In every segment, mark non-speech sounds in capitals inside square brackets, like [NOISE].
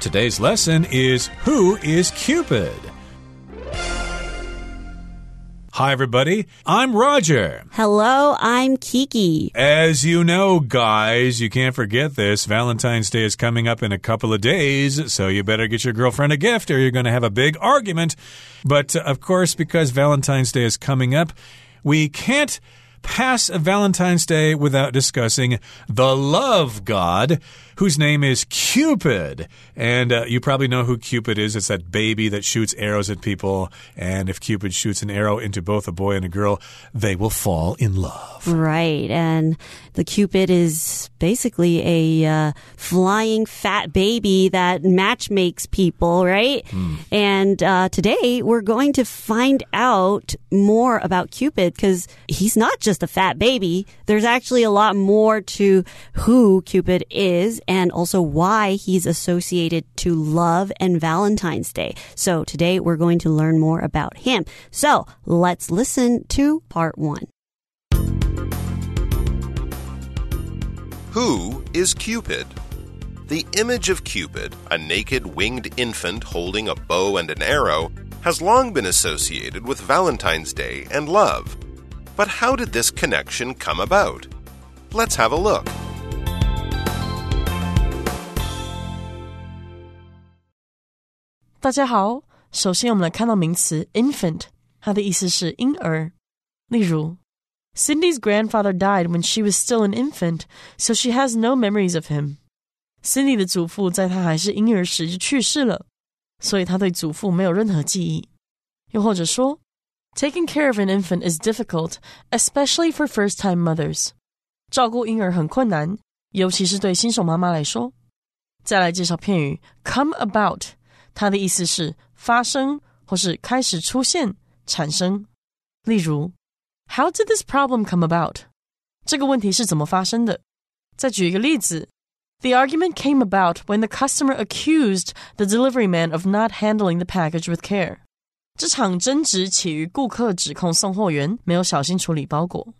Today's lesson is Who is Cupid? Hi, everybody. I'm Roger. Hello, I'm Kiki. As you know, guys, you can't forget this. Valentine's Day is coming up in a couple of days, so you better get your girlfriend a gift or you're going to have a big argument. But, uh, of course, because Valentine's Day is coming up, we can't pass a Valentine's Day without discussing the love god whose name is Cupid. And uh, you probably know who Cupid is. It's that baby that shoots arrows at people. And if Cupid shoots an arrow into both a boy and a girl, they will fall in love. Right. And the Cupid is basically a uh, flying fat baby that match makes people, right? Mm. And uh, today we're going to find out more about Cupid because he's not just a fat baby. There's actually a lot more to who Cupid is and also why he's associated to love and Valentine's Day. So today we're going to learn more about him. So let's listen to part one. Who is Cupid? The image of Cupid, a naked winged infant holding a bow and an arrow, has long been associated with Valentine's Day and love. But how did this connection come about? Let's have a look. 大家好，首先我们来看到名词 infant，它的意思是婴儿。例如，Cindy's grandfather died when she was still an infant, so she has no memories of him. Cindy 的祖父在她还是婴儿时就去世了，所以她对祖父没有任何记忆。又或者说，Taking care of an infant is difficult, especially for first-time mothers. 照顾婴儿很困难，尤其是对新手妈妈来说。再来介绍片语 come about。 它的意思是发生或是开始出现、产生。例如，How did this problem come about？这个问题是怎么发生的？再举一个例子，The argument came about when the customer accused the delivery man of not handling the package with care。这场争执起于顾客指控送货员没有小心处理包裹。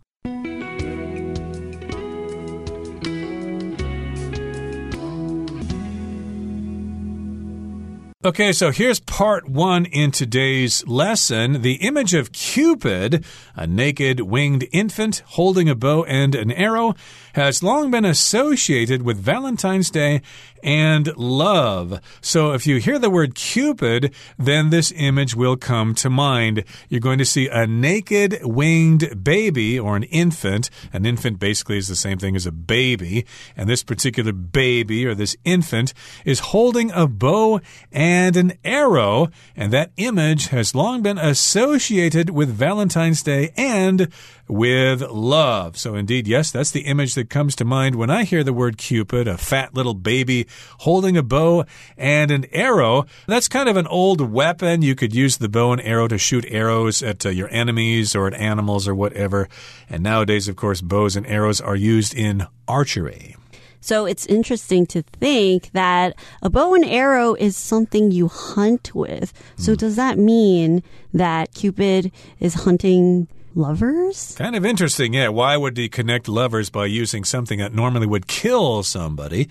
Okay, so here's part one in today's lesson. The image of Cupid, a naked winged infant holding a bow and an arrow, has long been associated with Valentine's Day and love. So if you hear the word Cupid, then this image will come to mind. You're going to see a naked winged baby or an infant. An infant basically is the same thing as a baby. And this particular baby or this infant is holding a bow and an arrow. And that image has long been associated with Valentine's Day and with love. So, indeed, yes, that's the image that comes to mind when I hear the word Cupid, a fat little baby holding a bow and an arrow. That's kind of an old weapon. You could use the bow and arrow to shoot arrows at uh, your enemies or at animals or whatever. And nowadays, of course, bows and arrows are used in archery. So it's interesting to think that a bow and arrow is something you hunt with. So mm. does that mean that Cupid is hunting lovers? Kind of interesting, yeah. Why would he connect lovers by using something that normally would kill somebody?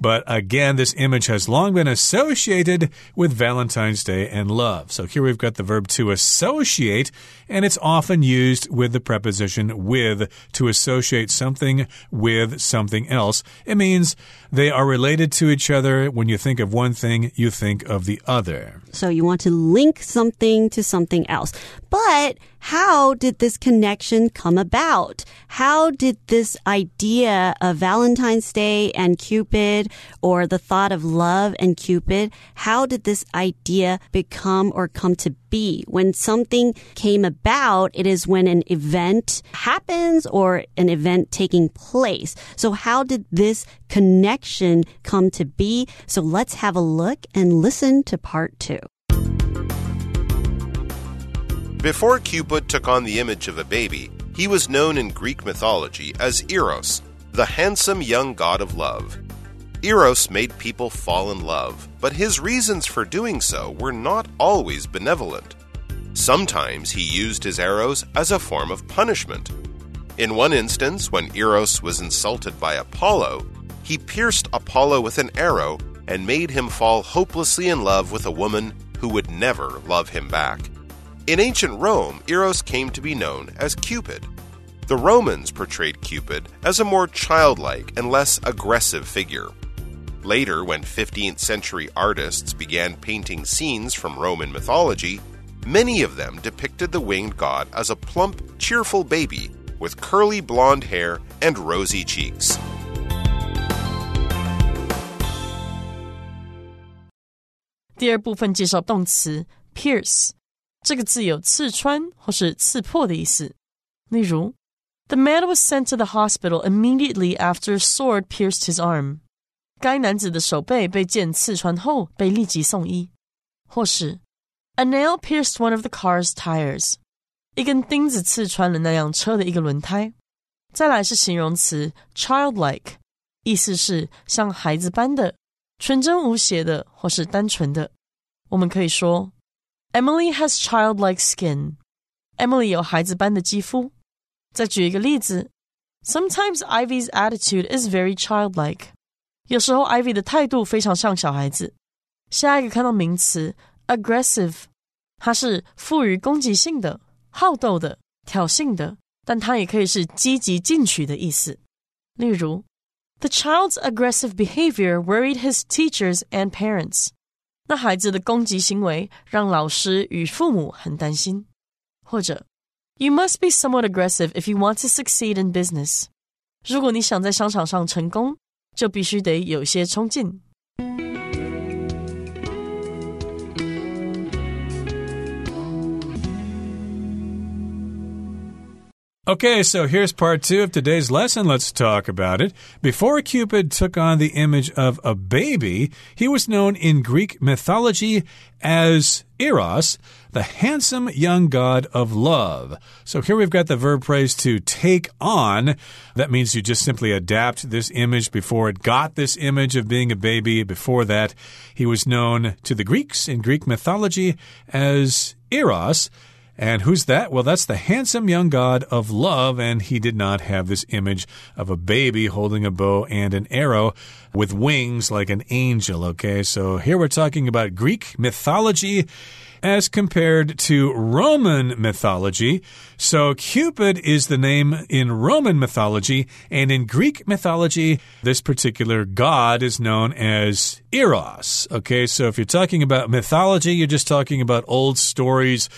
But again, this image has long been associated with Valentine's Day and love. So here we've got the verb to associate, and it's often used with the preposition with to associate something with something else. It means they are related to each other. When you think of one thing, you think of the other. So you want to link something to something else. But how did this connection come about? How did this idea of Valentine's Day and Cupid or the thought of love and Cupid, how did this idea become or come to be? When something came about, it is when an event happens or an event taking place. So how did this connection come to be? So let's have a look and listen to part two. Before Cupid took on the image of a baby, he was known in Greek mythology as Eros, the handsome young god of love. Eros made people fall in love, but his reasons for doing so were not always benevolent. Sometimes he used his arrows as a form of punishment. In one instance, when Eros was insulted by Apollo, he pierced Apollo with an arrow, and made him fall hopelessly in love with a woman who would never love him back. In ancient Rome, Eros came to be known as Cupid. The Romans portrayed Cupid as a more childlike and less aggressive figure. Later, when 15th century artists began painting scenes from Roman mythology, many of them depicted the winged god as a plump, cheerful baby with curly blonde hair and rosy cheeks. 这个字有刺穿或是刺破的意思。例如，The man was sent to the hospital immediately after a sword pierced his arm。该男子的手背被剑刺穿后，被立即送医。或是，A nail pierced one of the car's tires。一根钉子刺穿了那辆车的一个轮胎。再来是形容词 childlike，意思是像孩子般的。纯真无邪的，或是单纯的，我们可以说 ，Emily has childlike skin。Emily 有孩子般的肌肤。再举一个例子，Sometimes Ivy's attitude is very childlike。有时候 Ivy 的态度非常像小孩子。下一个看到名词 aggressive，它是富于攻击性的、好斗的、挑衅的，但它也可以是积极进取的意思。例如。The child's aggressive behavior worried his teachers and parents. 那孩子的攻击行为让老师与父母很担心。或者，You must be somewhat aggressive if you want to succeed in business. 如果你想在商场上成功，就必须得有些冲劲。Okay, so here's part two of today's lesson. Let's talk about it. Before Cupid took on the image of a baby, he was known in Greek mythology as Eros, the handsome young god of love. So here we've got the verb phrase to take on. That means you just simply adapt this image before it got this image of being a baby. Before that, he was known to the Greeks in Greek mythology as Eros. And who's that? Well, that's the handsome young god of love, and he did not have this image of a baby holding a bow and an arrow with wings like an angel, okay? So here we're talking about Greek mythology as compared to Roman mythology. So Cupid is the name in Roman mythology, and in Greek mythology, this particular god is known as Eros. Okay, so if you're talking about mythology, you're just talking about old stories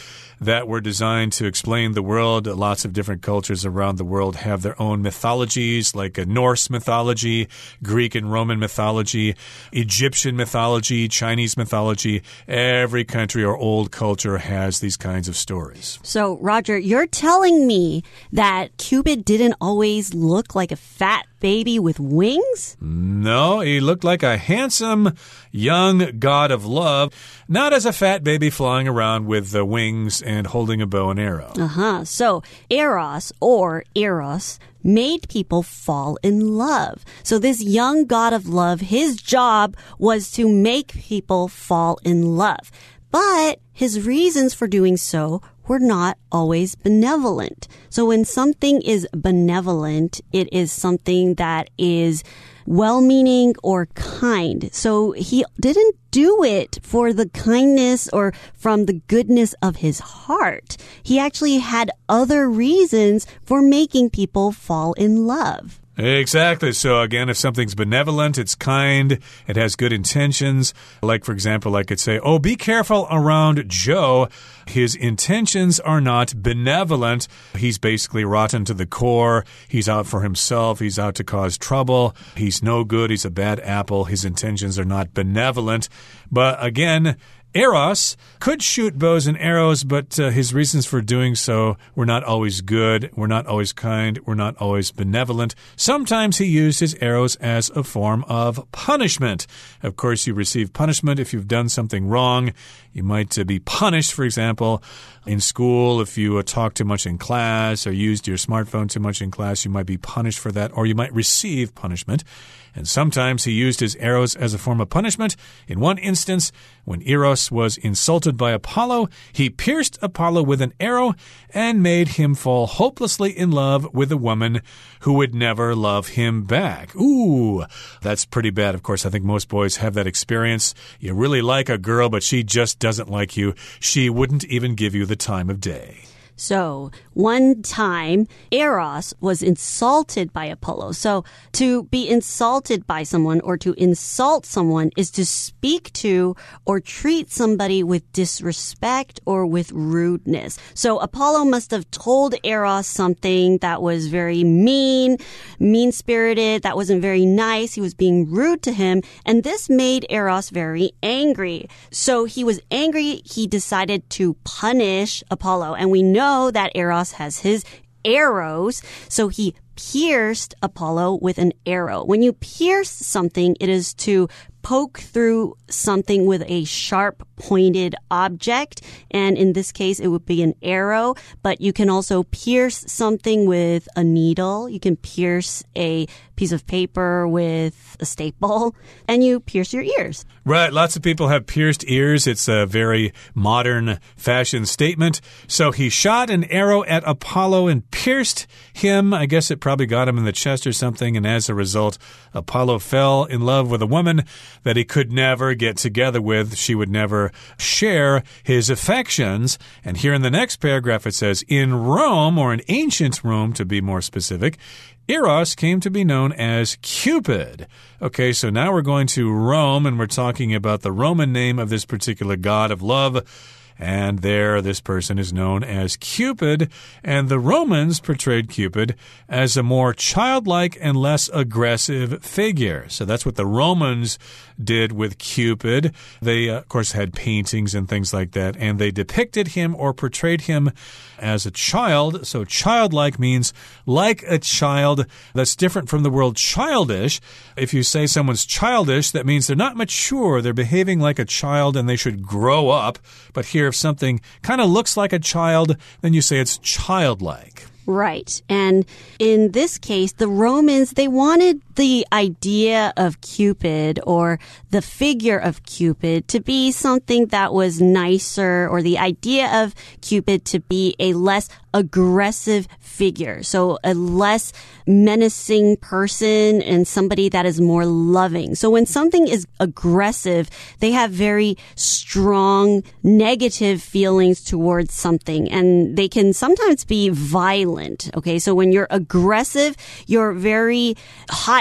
that were designed to explain the world. Lots of different cultures around the world have their own mythologies, like a Norse mythology, Greek and Roman mythology, Egyptian mythology, Chinese mythology. Every country or old culture has these kinds of stories. So, Roger, you're telling me that Cupid didn't always look like a fat baby with wings? No, he looked like a handsome young god of love, not as a fat baby flying around with the wings and holding a bow and arrow. Uh huh. So, Eros or Eros made people fall in love. So this young god of love, his job was to make people fall in love. But his reasons for doing so were not always benevolent. So when something is benevolent, it is something that is well meaning or kind. So he didn't do it for the kindness or from the goodness of his heart. He actually had other reasons for making people fall in love. Exactly. So again, if something's benevolent, it's kind, it has good intentions. Like, for example, I could say, Oh, be careful around Joe. His intentions are not benevolent. He's basically rotten to the core. He's out for himself. He's out to cause trouble. He's no good. He's a bad apple. His intentions are not benevolent. But again, Eros could shoot bows and arrows, but uh, his reasons for doing so were not always good, were not always kind, were not always benevolent. Sometimes he used his arrows as a form of punishment. Of course, you receive punishment if you've done something wrong. You might uh, be punished, for example, in school if you uh, talk too much in class or used your smartphone too much in class. You might be punished for that, or you might receive punishment. And sometimes he used his arrows as a form of punishment. In one instance, when Eros was insulted by Apollo, he pierced Apollo with an arrow and made him fall hopelessly in love with a woman who would never love him back. Ooh, that's pretty bad. Of course, I think most boys have that experience. You really like a girl, but she just doesn't like you. She wouldn't even give you the time of day. So one time, Eros was insulted by Apollo. So to be insulted by someone or to insult someone is to speak to or treat somebody with disrespect or with rudeness. So Apollo must have told Eros something that was very mean, mean spirited, that wasn't very nice. He was being rude to him. And this made Eros very angry. So he was angry. He decided to punish Apollo. And we know know that Eros has his arrows, so he pierced Apollo with an arrow. When you pierce something, it is to poke through something with a sharp pointed object. And in this case, it would be an arrow, but you can also pierce something with a needle. You can pierce a piece of paper with a staple [LAUGHS] and you pierce your ears. Right. Lots of people have pierced ears. It's a very modern fashion statement. So he shot an arrow at Apollo and pierced him. I guess it probably got him in the chest or something. And as a result, Apollo fell in love with a woman that he could never get together with. She would never share his affections. And here in the next paragraph, it says, In Rome, or in ancient Rome to be more specific, Eros came to be known as Cupid. Okay, so now we're going to Rome and we're talking about the Roman name of this particular god of love. And there, this person is known as Cupid, and the Romans portrayed Cupid as a more childlike and less aggressive figure. So that's what the Romans did with Cupid. They, uh, of course, had paintings and things like that, and they depicted him or portrayed him as a child. So childlike means like a child. That's different from the word childish. If you say someone's childish, that means they're not mature. They're behaving like a child and they should grow up. But here, if something kind of looks like a child, then you say it's childlike. Right. And in this case, the Romans, they wanted the idea of Cupid or the figure of Cupid to be something that was nicer or the idea of Cupid to be a less aggressive figure. So a less menacing person and somebody that is more loving. So when something is aggressive, they have very strong negative feelings towards something and they can sometimes be violent. Okay. So when you're aggressive, you're very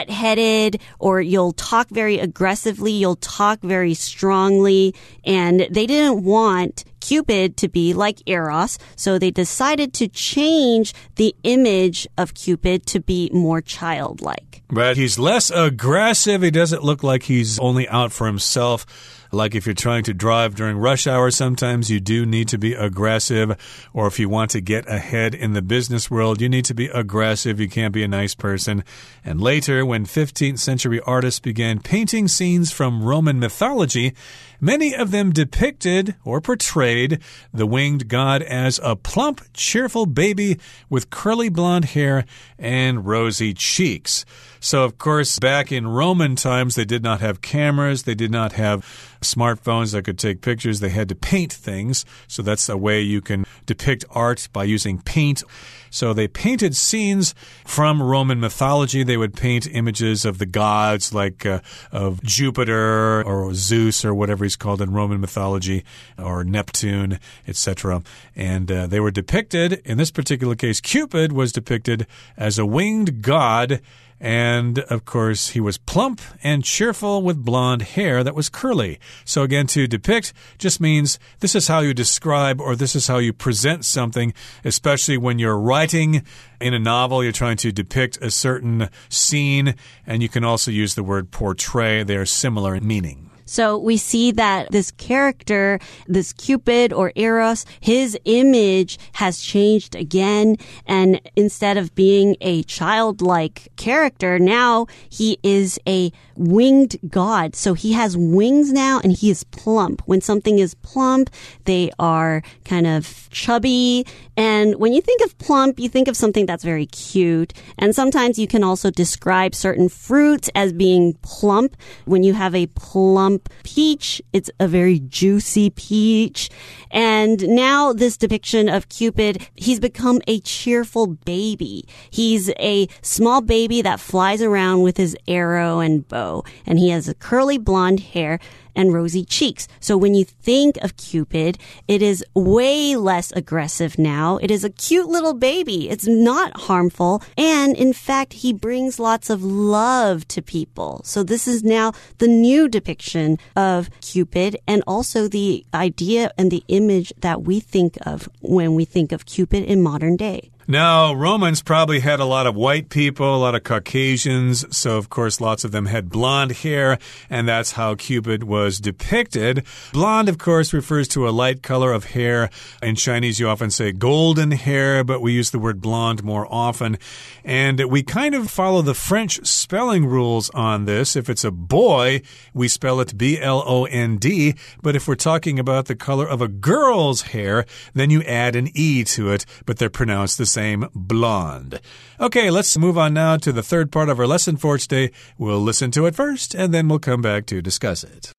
hot headed or you'll talk very aggressively. You'll talk very strongly and they didn't want Cupid to be like Eros, so they decided to change the image of Cupid to be more childlike. But he's less aggressive. He doesn't look like he's only out for himself. Like if you're trying to drive during rush hour, sometimes you do need to be aggressive. Or if you want to get ahead in the business world, you need to be aggressive. You can't be a nice person. And later, when 15th century artists began painting scenes from Roman mythology, many of them depicted or portrayed the winged god as a plump, cheerful baby with curly blonde hair and rosy cheeks. So, of course, back in Roman times, they did not have cameras, they did not have smartphones that could take pictures, they had to paint things. So, that's a way you can depict art by using paint. So they painted scenes from Roman mythology. They would paint images of the gods, like uh, of Jupiter or Zeus or whatever he's called in Roman mythology, or Neptune, etc. And uh, they were depicted, in this particular case, Cupid was depicted as a winged god and of course, he was plump and cheerful with blonde hair that was curly. So, again, to depict just means this is how you describe or this is how you present something, especially when you're writing in a novel, you're trying to depict a certain scene. And you can also use the word portray, they are similar in meaning. So we see that this character, this Cupid or Eros, his image has changed again. And instead of being a childlike character, now he is a winged god. So he has wings now and he is plump. When something is plump, they are kind of chubby. And when you think of plump, you think of something that's very cute. And sometimes you can also describe certain fruits as being plump. When you have a plump peach, it's a very juicy peach. And now this depiction of Cupid, he's become a cheerful baby. He's a small baby that flies around with his arrow and bow. And he has curly blonde hair and rosy cheeks. So when you think of Cupid, it is way less aggressive now. It is a cute little baby. It's not harmful. And in fact, he brings lots of love to people. So this is now the new depiction of Cupid and also the idea and the image that we think of when we think of Cupid in modern day. Now, Romans probably had a lot of white people, a lot of Caucasians, so of course lots of them had blonde hair, and that's how Cupid was depicted. Blonde, of course, refers to a light color of hair. In Chinese, you often say golden hair, but we use the word blonde more often. And we kind of follow the French spelling rules on this. If it's a boy, we spell it B L O N D, but if we're talking about the color of a girl's hair, then you add an E to it, but they're pronounced the same same blonde. Okay, let's move on now to the third part of our lesson for today. We'll listen to it first, and then we'll come back to discuss it.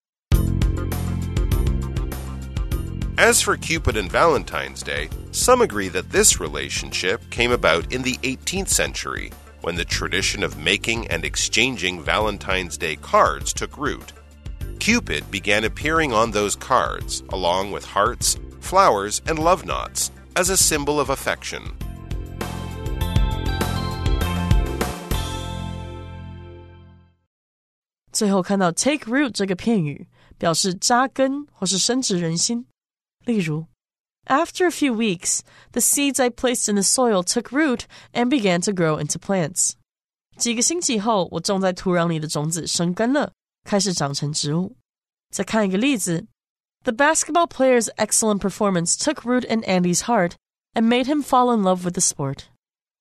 As for Cupid and Valentine's Day, some agree that this relationship came about in the 18th century, when the tradition of making and exchanging Valentine's Day cards took root. Cupid began appearing on those cards, along with hearts, flowers, and love knots, as a symbol of affection. 最后看到 take root 这个片语，表示扎根或是深植人心。例如，After a few weeks, the seeds I placed in the soil took root and began to grow into plants. 几个星期后，我种在土壤里的种子生根了，开始长成植物。再看一个例子，The basketball player's excellent performance took root in Andy's heart and made him fall in love with the sport.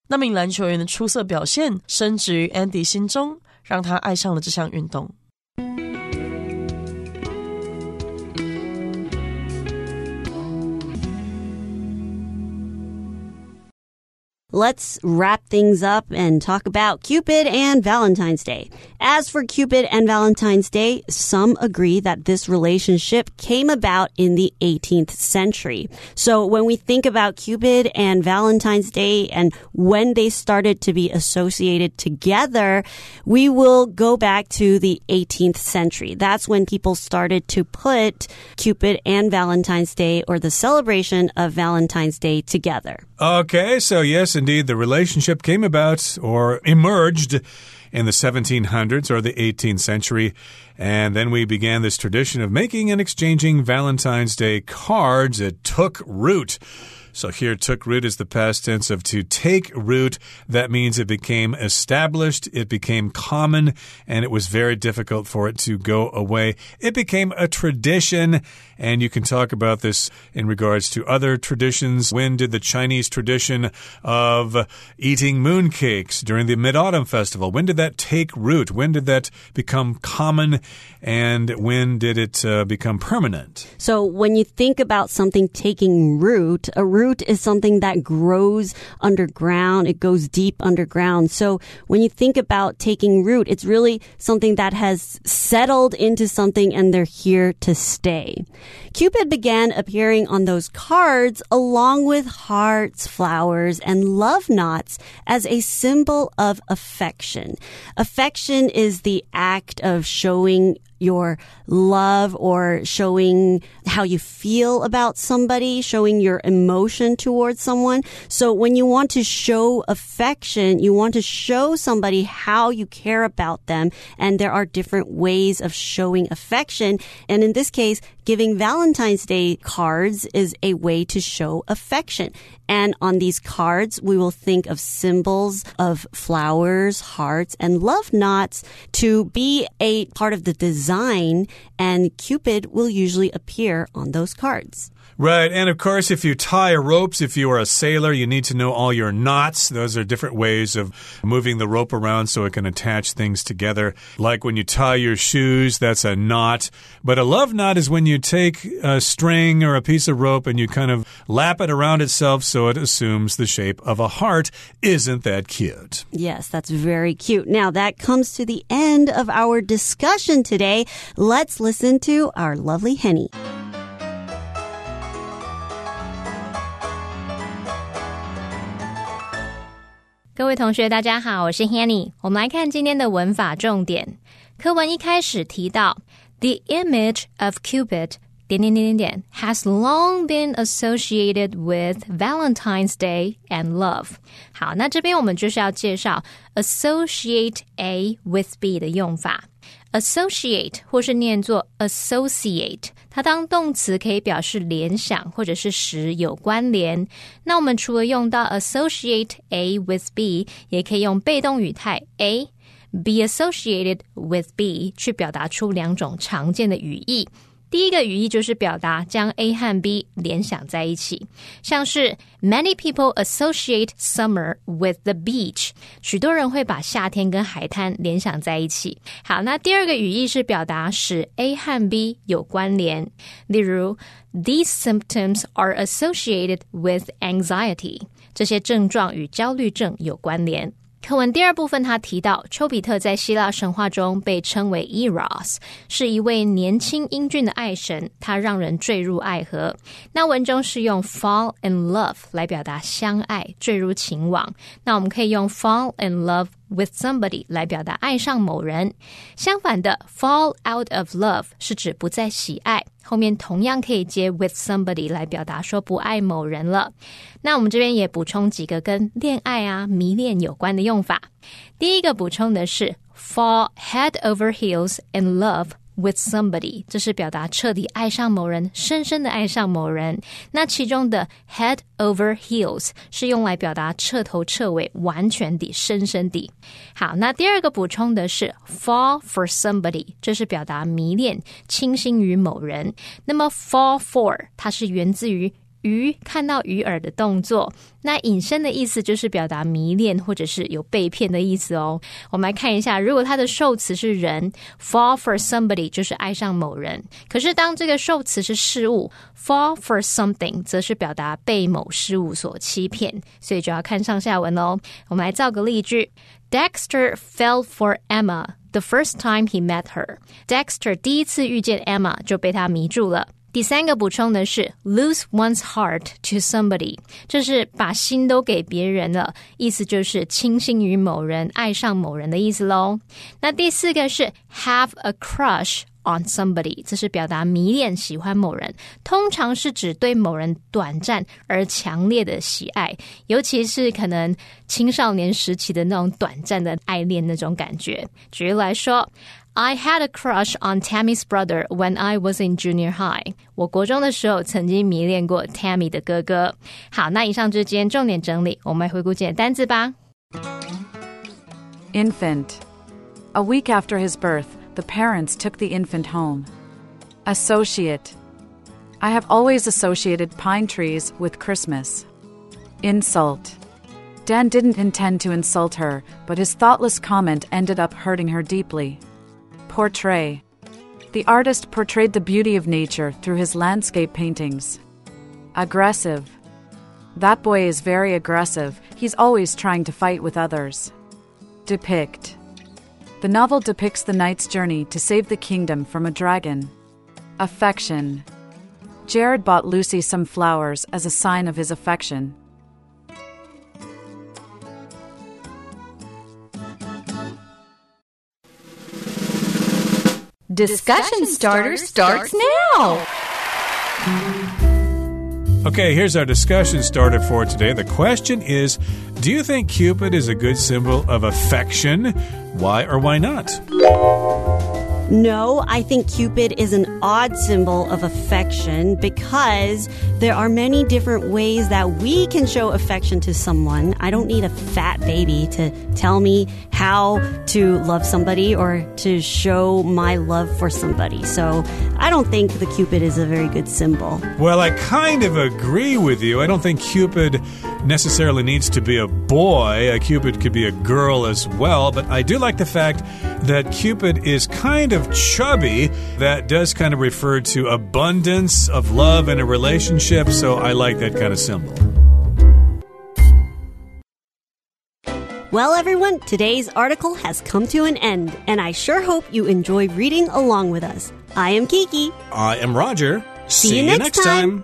那名篮球员的出色表现深植于 Andy 心中。 让他爱上了这项运动。Let's wrap things up and talk about Cupid and Valentine's Day. As for Cupid and Valentine's Day, some agree that this relationship came about in the 18th century. So when we think about Cupid and Valentine's Day and when they started to be associated together, we will go back to the 18th century. That's when people started to put Cupid and Valentine's Day or the celebration of Valentine's Day together. Okay, so yes, indeed, the relationship came about or emerged in the 1700s or the 18th century. And then we began this tradition of making and exchanging Valentine's Day cards. It took root. So here, took root is the past tense of to take root. That means it became established, it became common, and it was very difficult for it to go away. It became a tradition, and you can talk about this in regards to other traditions. When did the Chinese tradition of eating mooncakes during the Mid Autumn Festival, when did that take root? When did that become common? And when did it uh, become permanent? So when you think about something taking root, a root root is something that grows underground. It goes deep underground. So when you think about taking root, it's really something that has settled into something and they're here to stay. Cupid began appearing on those cards along with hearts, flowers, and love knots as a symbol of affection. Affection is the act of showing your love or showing how you feel about somebody, showing your emotion towards someone. So when you want to show affection, you want to show somebody how you care about them. And there are different ways of showing affection. And in this case, giving Valentine's Day cards is a way to show affection. And on these cards, we will think of symbols of flowers, hearts, and love knots to be a part of the design. And Cupid will usually appear on those cards. Right. And of course, if you tie ropes, if you are a sailor, you need to know all your knots. Those are different ways of moving the rope around so it can attach things together. Like when you tie your shoes, that's a knot. But a love knot is when you take a string or a piece of rope and you kind of lap it around itself so it assumes the shape of a heart. Isn't that cute? Yes, that's very cute. Now that comes to the end of our discussion today. Let's listen to our lovely Henny. 各位同学，大家好，我是 Hanny。我们来看今天的文法重点。课文一开始提到，The image of Cupid 点点点点点 has long been associated with Valentine's Day and love。好，那这边我们就是要介绍 associate A with B 的用法。Associate 或是念作 associate，它当动词可以表示联想或者是使有关联。那我们除了用到 associate A with B，也可以用被动语态 A be associated with B 去表达出两种常见的语义。第一个语义就是表达将 A 和 B 联想在一起，像是 Many people associate summer with the beach，许多人会把夏天跟海滩联想在一起。好，那第二个语义是表达使 A 和 B 有关联，例如 These symptoms are associated with anxiety，这些症状与焦虑症有关联。课文第二部分，他提到丘比特在希腊神话中被称为 Eros，是一位年轻英俊的爱神，他让人坠入爱河。那文中是用 fall in love 来表达相爱、坠入情网。那我们可以用 fall in love。with somebody 来表达爱上某人。相反的，fall out of love 是指不再喜爱，后面同样可以接 with somebody 来表达说不爱某人了。那我们这边也补充几个跟恋爱啊、迷恋有关的用法。第一个补充的是 fall head over heels in love。With somebody，这是表达彻底爱上某人，深深的爱上某人。那其中的 head over heels 是用来表达彻头彻尾、完全的、深深的。好，那第二个补充的是 fall for somebody，这是表达迷恋、倾心于某人。那么 fall for 它是源自于。鱼看到鱼饵的动作，那引申的意思就是表达迷恋或者是有被骗的意思哦。我们来看一下，如果它的受词是人，fall for somebody 就是爱上某人；可是当这个受词是事物，fall for something 则是表达被某事物所欺骗。所以就要看上下文喽。我们来造个例句：Dexter fell for Emma the first time he met her。Dexter 第一次遇见 Emma 就被她迷住了。第三个补充的是 lose one's heart to somebody，这是把心都给别人了，意思就是倾心于某人、爱上某人的意思喽。那第四个是 have a crush on somebody，这是表达迷恋、喜欢某人，通常是指对某人短暂而强烈的喜爱，尤其是可能青少年时期的那种短暂的爱恋那种感觉。举例来说。I had a crush on Tammy's brother when I was in junior high。我国中的时候曾经迷恋过 Tammy 的哥哥。好，那以上就是今天重点整理，我们来回顾今天单词吧。Infant. A week after his birth, the parents took the infant home. Associate. I have always associated pine trees with Christmas. Insult. Dan didn't intend to insult her, but his thoughtless comment ended up hurting her deeply. Portray. The artist portrayed the beauty of nature through his landscape paintings. Aggressive. That boy is very aggressive, he's always trying to fight with others. Depict. The novel depicts the knight's journey to save the kingdom from a dragon. Affection. Jared bought Lucy some flowers as a sign of his affection. Discussion starter starts now. Okay, here's our discussion starter for today. The question is Do you think Cupid is a good symbol of affection? Why or why not? No, I think Cupid is an odd symbol of affection because there are many different ways that we can show affection to someone. I don't need a fat baby to tell me how to love somebody or to show my love for somebody. So I don't think the Cupid is a very good symbol. Well, I kind of agree with you. I don't think Cupid necessarily needs to be a boy. A Cupid could be a girl as well, but I do like the fact that Cupid is kind of chubby. That does kind of refer to abundance of love in a relationship, so I like that kind of symbol. Well, everyone, today's article has come to an end, and I sure hope you enjoy reading along with us. I am Kiki. I am Roger. See you next time.